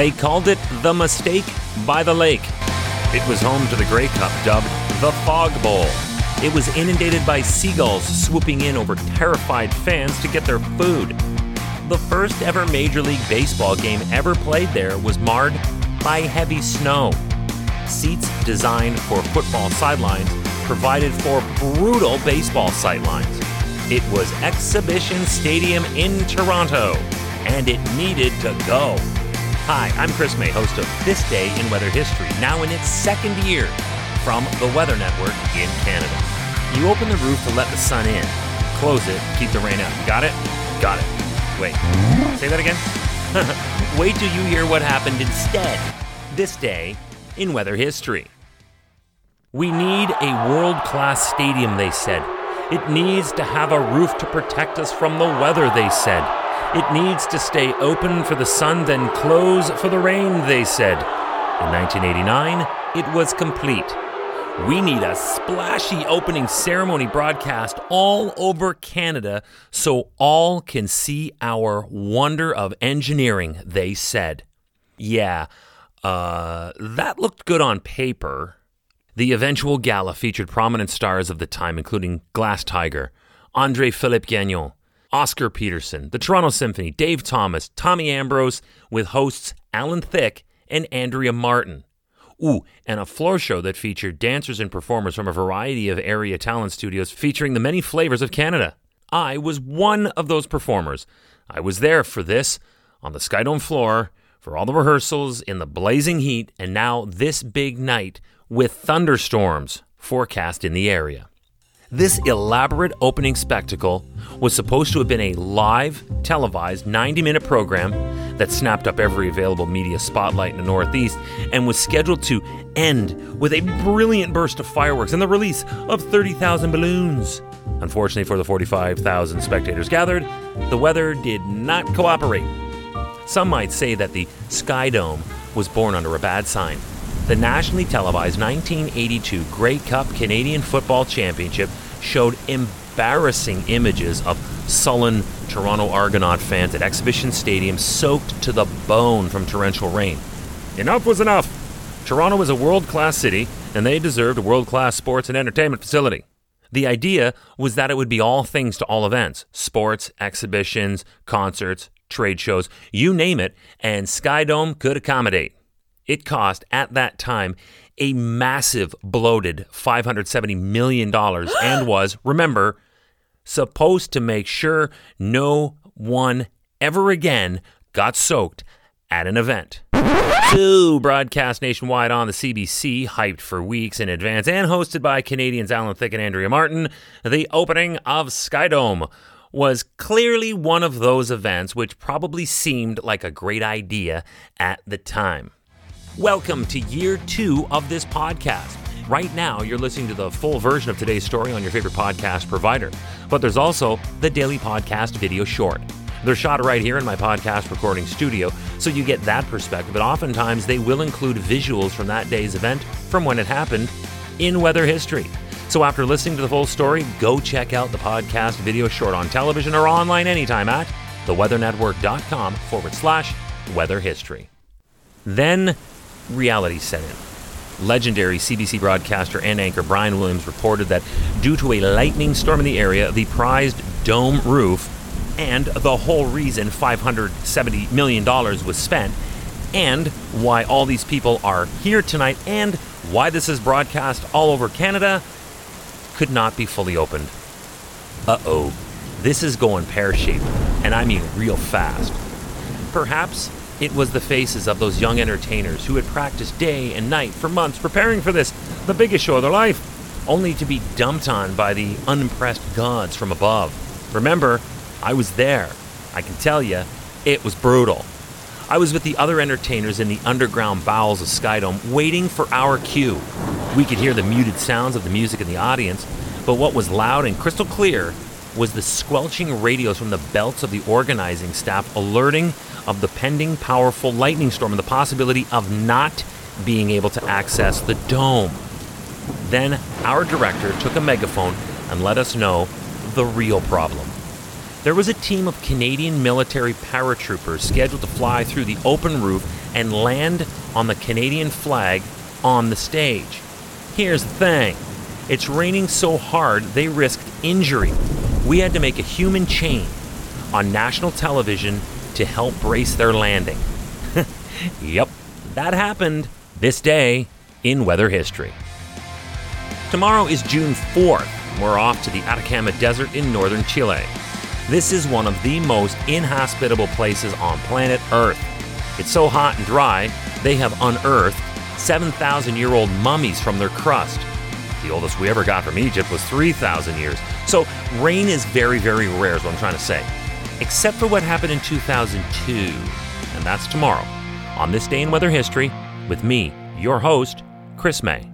They called it the Mistake by the Lake. It was home to the Grey Cup dubbed the Fog Bowl. It was inundated by seagulls swooping in over terrified fans to get their food. The first ever Major League Baseball game ever played there was marred by heavy snow. Seats designed for football sidelines provided for brutal baseball sightlines. It was Exhibition Stadium in Toronto, and it needed to go. Hi, I'm Chris May, host of This Day in Weather History, now in its second year from the Weather Network in Canada. You open the roof to let the sun in, close it, keep the rain out. Got it? Got it. Wait, say that again? Wait till you hear what happened instead this day in weather history. We need a world class stadium, they said. It needs to have a roof to protect us from the weather, they said. It needs to stay open for the sun, then close for the rain, they said. In 1989, it was complete. We need a splashy opening ceremony broadcast all over Canada so all can see our wonder of engineering, they said. Yeah, uh, that looked good on paper. The eventual gala featured prominent stars of the time, including Glass Tiger, Andre Philippe Gagnon, Oscar Peterson, the Toronto Symphony, Dave Thomas, Tommy Ambrose, with hosts Alan Thicke and Andrea Martin. Ooh, and a floor show that featured dancers and performers from a variety of area talent studios featuring the many flavors of Canada. I was one of those performers. I was there for this, on the Skydome floor, for all the rehearsals in the blazing heat, and now this big night with thunderstorms forecast in the area. This elaborate opening spectacle was supposed to have been a live, televised 90 minute program that snapped up every available media spotlight in the Northeast and was scheduled to end with a brilliant burst of fireworks and the release of 30,000 balloons. Unfortunately for the 45,000 spectators gathered, the weather did not cooperate. Some might say that the Sky Dome was born under a bad sign. The nationally televised 1982 Grey Cup Canadian Football Championship showed embarrassing images of sullen Toronto Argonaut fans at Exhibition Stadium soaked to the bone from torrential rain. Enough was enough. Toronto is a world class city, and they deserved a world class sports and entertainment facility. The idea was that it would be all things to all events sports, exhibitions, concerts, trade shows, you name it, and Skydome could accommodate. It cost at that time a massive bloated $570 million and was, remember, supposed to make sure no one ever again got soaked at an event. To broadcast nationwide on the CBC, hyped for weeks in advance, and hosted by Canadians Alan Thicke and Andrea Martin, the opening of Skydome was clearly one of those events which probably seemed like a great idea at the time. Welcome to year two of this podcast. Right now, you're listening to the full version of today's story on your favorite podcast provider, but there's also the daily podcast video short. They're shot right here in my podcast recording studio, so you get that perspective, but oftentimes they will include visuals from that day's event from when it happened in weather history. So after listening to the full story, go check out the podcast video short on television or online anytime at theweathernetwork.com forward slash weather history. Then reality set in. Legendary CBC broadcaster and anchor Brian Williams reported that due to a lightning storm in the area, the prized dome roof and the whole reason $570 million was spent, and why all these people are here tonight, and why this is broadcast all over Canada, could not be fully opened. Uh oh, this is going pear shaped, and I mean real fast. Perhaps it was the faces of those young entertainers who had practiced day and night for months preparing for this, the biggest show of their life, only to be dumped on by the unimpressed gods from above. Remember, I was there. I can tell you, it was brutal. I was with the other entertainers in the underground bowels of Skydome waiting for our cue. We could hear the muted sounds of the music in the audience, but what was loud and crystal clear was the squelching radios from the belts of the organizing staff alerting of the pending powerful lightning storm and the possibility of not being able to access the dome. Then our director took a megaphone and let us know the real problem. There was a team of Canadian military paratroopers scheduled to fly through the open roof and land on the Canadian flag on the stage. Here's the thing it's raining so hard they risked injury. We had to make a human chain on national television to help brace their landing. yep, that happened this day in weather history. Tomorrow is June 4th. We're off to the Atacama Desert in northern Chile. This is one of the most inhospitable places on planet Earth. It's so hot and dry, they have unearthed 7,000 year old mummies from their crust. The oldest we ever got from Egypt was 3,000 years. So rain is very, very rare, is what I'm trying to say. Except for what happened in 2002. And that's tomorrow, on this day in weather history, with me, your host, Chris May.